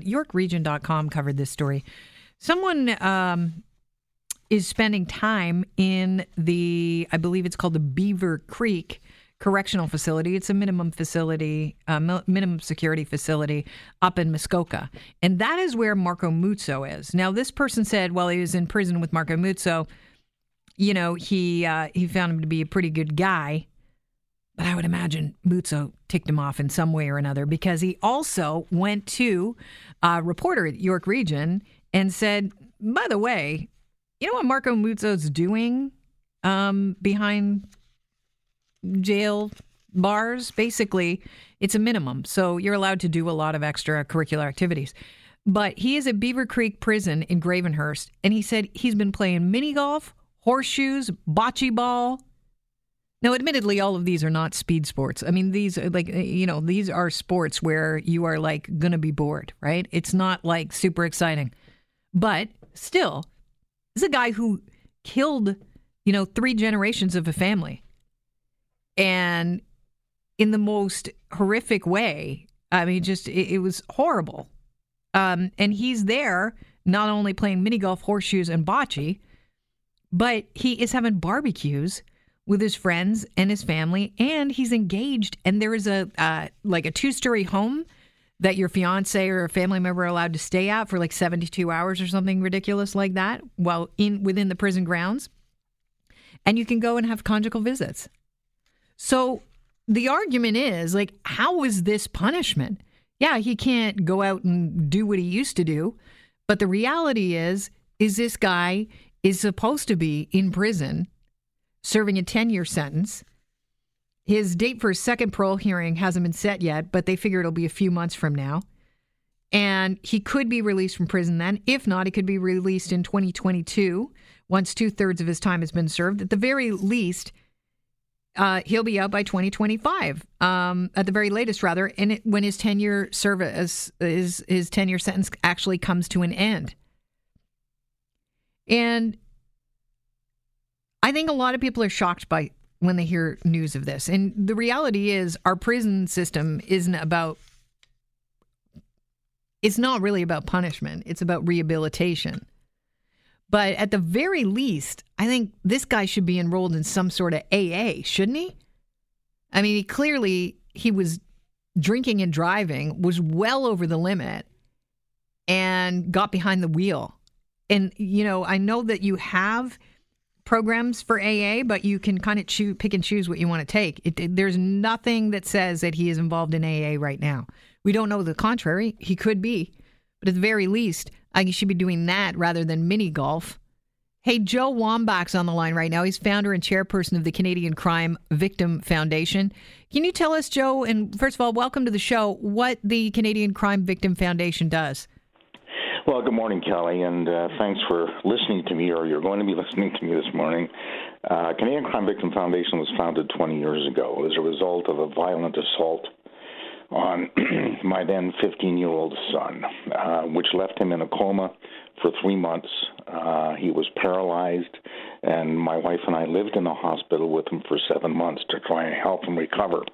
YorkRegion.com covered this story. Someone um, is spending time in the, I believe it's called the Beaver Creek Correctional Facility. It's a minimum facility, uh, minimum security facility up in Muskoka. And that is where Marco Muzzo is. Now, this person said while he was in prison with Marco Muzzo, you know, he uh, he found him to be a pretty good guy. But I would imagine Muzzo ticked him off in some way or another because he also went to a reporter at York Region and said, by the way, you know what Marco Muzzo's doing um, behind jail bars? Basically, it's a minimum. So you're allowed to do a lot of extracurricular activities. But he is at Beaver Creek Prison in Gravenhurst, and he said he's been playing mini golf, horseshoes, bocce ball, now, admittedly, all of these are not speed sports. I mean, these are like, you know, these are sports where you are like going to be bored, right? It's not like super exciting. But still, this is a guy who killed, you know, three generations of a family. And in the most horrific way. I mean, just, it, it was horrible. Um, and he's there not only playing mini golf, horseshoes, and bocce, but he is having barbecues with his friends and his family, and he's engaged. And there is a uh, like a two story home that your fiance or a family member are allowed to stay at for like 72 hours or something ridiculous like that while in within the prison grounds and you can go and have conjugal visits so the argument is like how is this punishment yeah he can't go out and do what he used to do but the reality is is this guy is supposed to be in prison serving a 10 year sentence. His date for his second parole hearing hasn't been set yet, but they figure it'll be a few months from now. And he could be released from prison then. If not, he could be released in 2022 once two thirds of his time has been served. At the very least, uh, he'll be out by 2025, um, at the very latest, rather, and it, when his 10 year service, his, his 10 year sentence actually comes to an end. And I think a lot of people are shocked by when they hear news of this. And the reality is, our prison system isn't about, it's not really about punishment, it's about rehabilitation. But at the very least, I think this guy should be enrolled in some sort of AA, shouldn't he? I mean, he clearly he was drinking and driving, was well over the limit, and got behind the wheel. And you know, I know that you have programs for AA, but you can kind of choose, pick and choose what you want to take. It, it, there's nothing that says that he is involved in AA right now. We don't know the contrary. He could be, but at the very least, I should be doing that rather than mini golf. Hey, Joe Wambach's on the line right now. He's founder and chairperson of the Canadian Crime Victim Foundation. Can you tell us, Joe, and first of all, welcome to the show, what the Canadian Crime Victim Foundation does? Well, good morning, Kelly, and uh, thanks for listening to me, or you're going to be listening to me this morning. Uh, Canadian Crime Victim Foundation was founded 20 years ago as a result of a violent assault on my then 15 year old son, uh, which left him in a coma for three months. Uh, he was paralyzed, and my wife and I lived in the hospital with him for seven months to try and help him recover.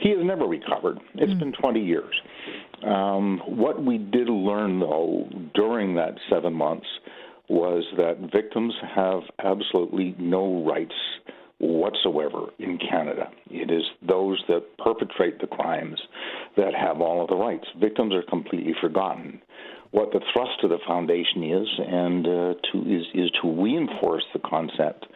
He has never recovered. It's mm. been 20 years. Um, what we did learn, though, during that seven months was that victims have absolutely no rights whatsoever in Canada. It is those that perpetrate the crimes that have all of the rights. Victims are completely forgotten. What the thrust of the foundation is, and uh, to is is to reinforce the concept,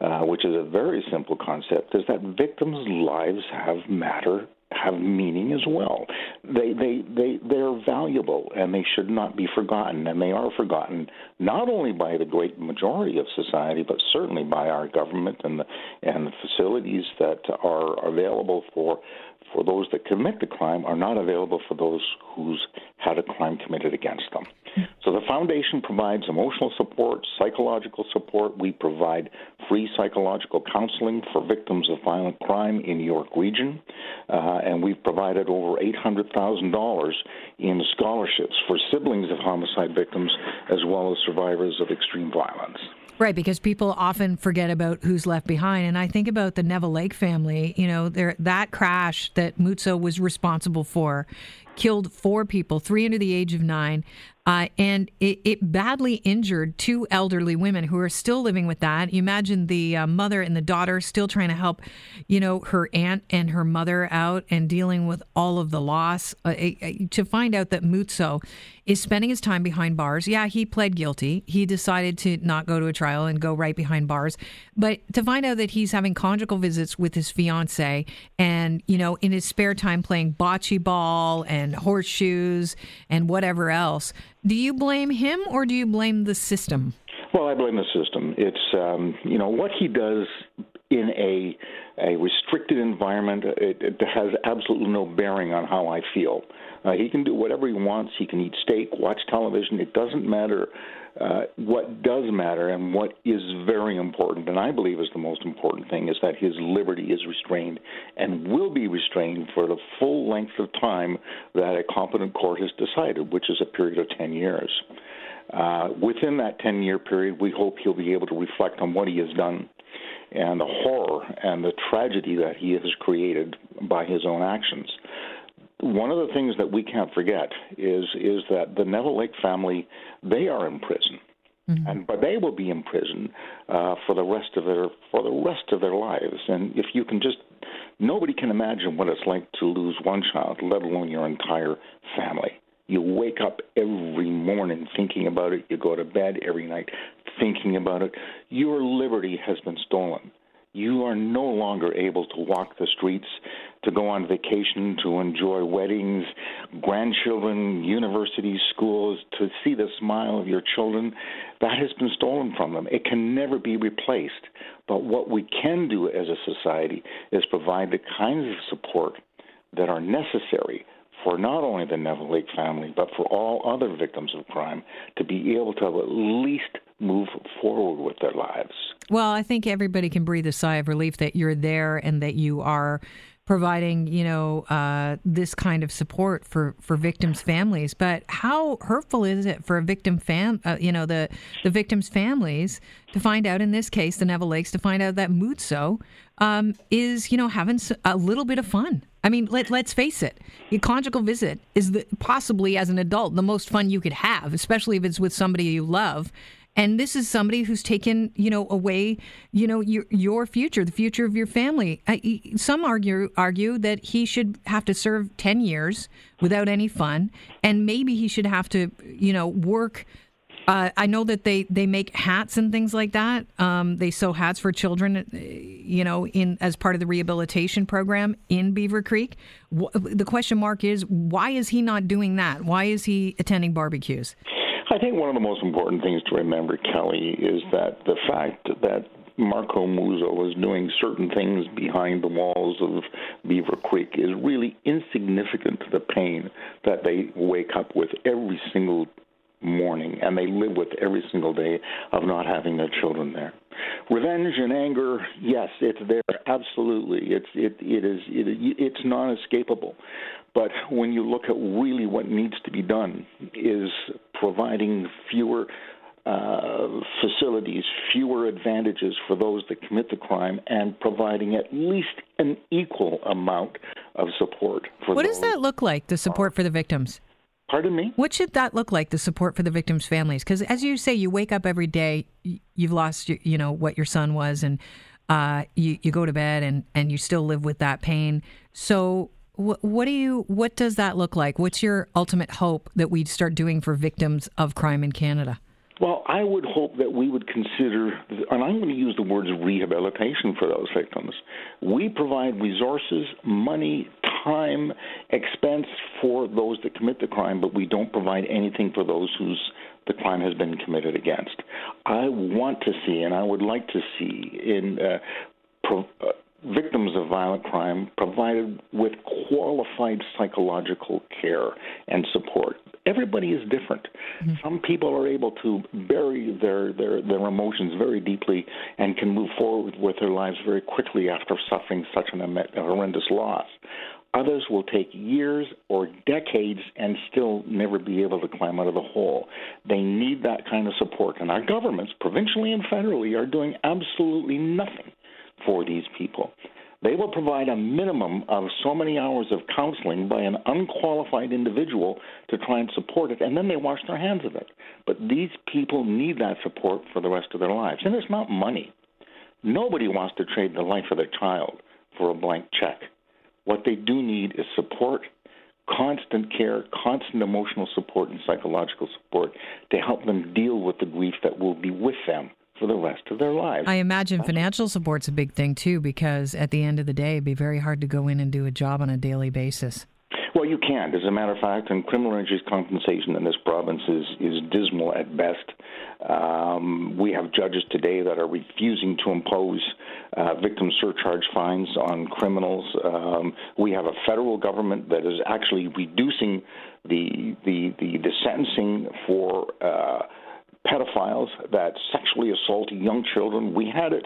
uh, which is a very simple concept, is that victims' lives have matter have meaning as well. They they they they're valuable and they should not be forgotten and they are forgotten not only by the great majority of society but certainly by our government and the and the facilities that are available for for those that commit the crime are not available for those who's had a crime committed against them. So the foundation provides emotional support, psychological support. We provide free psychological counseling for victims of violent crime in York Region, uh, and we've provided over $800,000 in scholarships for siblings of homicide victims as well as survivors of extreme violence. Right, because people often forget about who's left behind. And I think about the Neville Lake family, you know, there that crash that Muzzo was responsible for killed four people, three under the age of nine. Uh, and it, it, badly injured two elderly women who are still living with that. You imagine the uh, mother and the daughter still trying to help, you know, her aunt and her mother out and dealing with all of the loss. Uh, to find out that Muzzo is spending his time behind bars. Yeah, he pled guilty. He decided to not go to a trial and go right behind bars. But to find out that he's having conjugal visits with his fiance and, you know, in his spare time playing bocce ball and horseshoes and whatever else do you blame him or do you blame the system? Well, I blame the system. It's um, you know what he does in a a restricted environment. It, it has absolutely no bearing on how I feel. Uh, he can do whatever he wants. He can eat steak, watch television. It doesn't matter. Uh, what does matter and what is very important, and I believe is the most important thing, is that his liberty is restrained and will be restrained for the full length of time that a competent court has decided, which is a period of 10 years. Uh, within that 10 year period, we hope he'll be able to reflect on what he has done and the horror and the tragedy that he has created by his own actions one of the things that we can't forget is is that the Neville Lake family they are in prison, mm-hmm. and but they will be in prison uh, for the rest of their for the rest of their lives. And if you can just nobody can imagine what it's like to lose one child, let alone your entire family. You wake up every morning thinking about it. You go to bed every night thinking about it. Your liberty has been stolen you are no longer able to walk the streets, to go on vacation, to enjoy weddings, grandchildren, universities, schools, to see the smile of your children. That has been stolen from them. It can never be replaced. But what we can do as a society is provide the kinds of support that are necessary for not only the Neville Lake family, but for all other victims of crime to be able to have at least move forward with their lives. Well, I think everybody can breathe a sigh of relief that you're there and that you are providing, you know, uh, this kind of support for, for victims' families. But how hurtful is it for a victim fam, uh, you know, the the victims' families to find out in this case, the Neville Lakes, to find out that Muzzo um, is, you know, having a little bit of fun. I mean, let, let's face it. A conjugal visit is the, possibly, as an adult, the most fun you could have, especially if it's with somebody you love. And this is somebody who's taken, you know, away, you know, your your future, the future of your family. I, some argue argue that he should have to serve ten years without any fun, and maybe he should have to, you know, work. Uh, I know that they, they make hats and things like that. Um, they sew hats for children, uh, you know, in as part of the rehabilitation program in Beaver Creek. the question mark is why is he not doing that? Why is he attending barbecues? I think one of the most important things to remember, Kelly, is that the fact that Marco Muzzo was doing certain things behind the walls of Beaver Creek is really insignificant to the pain that they wake up with every single morning and they live with every single day of not having their children there. Revenge and anger, yes, it's there. Absolutely, it's it it is it, it's non-escapable. But when you look at really what needs to be done, is providing fewer uh, facilities, fewer advantages for those that commit the crime, and providing at least an equal amount of support for. What does that look like? The support for the victims. Pardon me? What should that look like, the support for the victims' families? Because as you say, you wake up every day, you've lost, you know, what your son was, and uh, you, you go to bed and, and you still live with that pain. So what, do you, what does that look like? What's your ultimate hope that we start doing for victims of crime in Canada? Well, I would hope that we would consider, and I'm going to use the words rehabilitation for those victims. We provide resources, money, time, expense for those that commit the crime, but we don't provide anything for those whose the crime has been committed against. I want to see, and I would like to see in uh, uh, victims of violent crime provided with qualified psychological care and support. Everybody is different. Mm-hmm. Some people are able to bury their, their, their emotions very deeply and can move forward with their lives very quickly after suffering such an a horrendous loss. Others will take years or decades and still never be able to climb out of the hole. They need that kind of support. And our governments, provincially and federally, are doing absolutely nothing for these people. They will provide a minimum of so many hours of counseling by an unqualified individual to try and support it, and then they wash their hands of it. But these people need that support for the rest of their lives. And it's not money. Nobody wants to trade the life of their child for a blank check. What they do need is support, constant care, constant emotional support, and psychological support to help them deal with the grief that will be with them for the rest of their lives. I imagine financial support's a big thing too, because at the end of the day, it'd be very hard to go in and do a job on a daily basis. Well, you can't. As a matter of fact, and criminal injuries compensation in this province is, is dismal at best. Um, we have judges today that are refusing to impose uh, victim surcharge fines on criminals. Um, we have a federal government that is actually reducing the the the, the sentencing for. Uh, pedophiles that sexually assault young children. We had it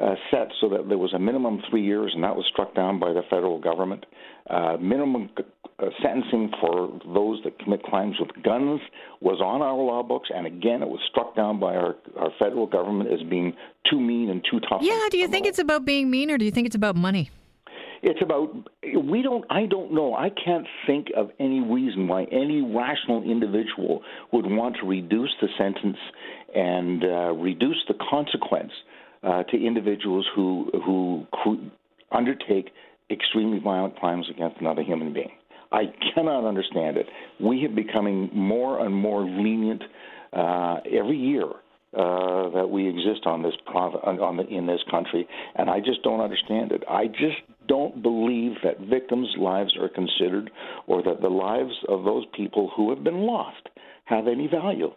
uh, set so that there was a minimum three years, and that was struck down by the federal government. Uh, minimum uh, sentencing for those that commit crimes with guns was on our law books, and again, it was struck down by our, our federal government as being too mean and too tough. Yeah, do you think it's about being mean, or do you think it's about money? It's about we don't. I don't know. I can't think of any reason why any rational individual would want to reduce the sentence and uh, reduce the consequence uh, to individuals who who undertake extremely violent crimes against another human being. I cannot understand it. We have becoming more and more lenient uh, every year uh, that we exist on this prov- on the, in this country, and I just don't understand it. I just don't believe that victims' lives are considered, or that the lives of those people who have been lost have any value,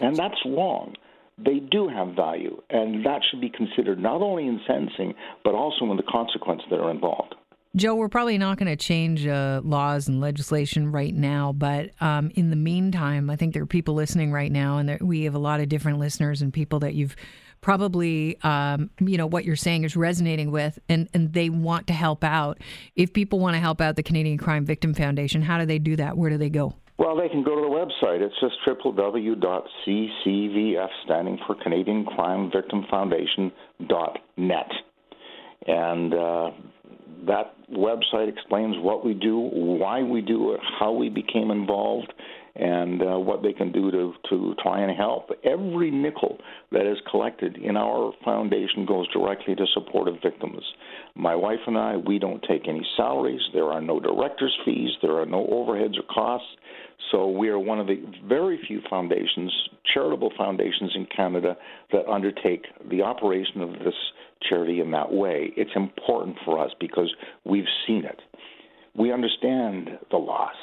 and that's wrong. They do have value, and that should be considered not only in sentencing but also in the consequences that are involved. Joe, we're probably not going to change uh, laws and legislation right now, but um, in the meantime, I think there are people listening right now, and there, we have a lot of different listeners and people that you've probably, um, you know, what you're saying is resonating with, and, and they want to help out. If people want to help out the Canadian Crime Victim Foundation, how do they do that? Where do they go? Well, they can go to the website. It's just www.ccvf, standing for Canadian Crime Victim Foundation, dot net. And uh, that website explains what we do, why we do it, how we became involved, and uh, what they can do to, to try and help. Every nickel that is collected in our foundation goes directly to supportive victims. My wife and I, we don't take any salaries. There are no director's fees. There are no overheads or costs. So we are one of the very few foundations, charitable foundations in Canada, that undertake the operation of this charity in that way. It's important for us because we've seen it. We understand the loss.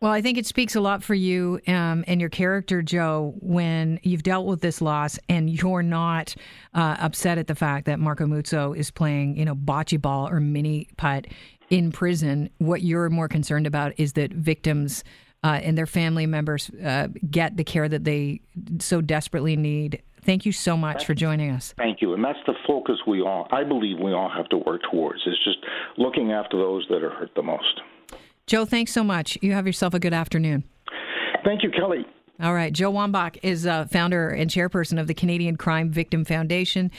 Well, I think it speaks a lot for you um, and your character, Joe, when you've dealt with this loss and you're not uh, upset at the fact that Marco Muzzo is playing, you know, bocce ball or mini putt in prison. What you're more concerned about is that victims uh, and their family members uh, get the care that they so desperately need. Thank you so much for joining us. Thank you. And that's the focus we all, I believe we all have to work towards, is just looking after those that are hurt the most. Joe, thanks so much. You have yourself a good afternoon. Thank you, Kelly. All right. Joe Wambach is uh, founder and chairperson of the Canadian Crime Victim Foundation.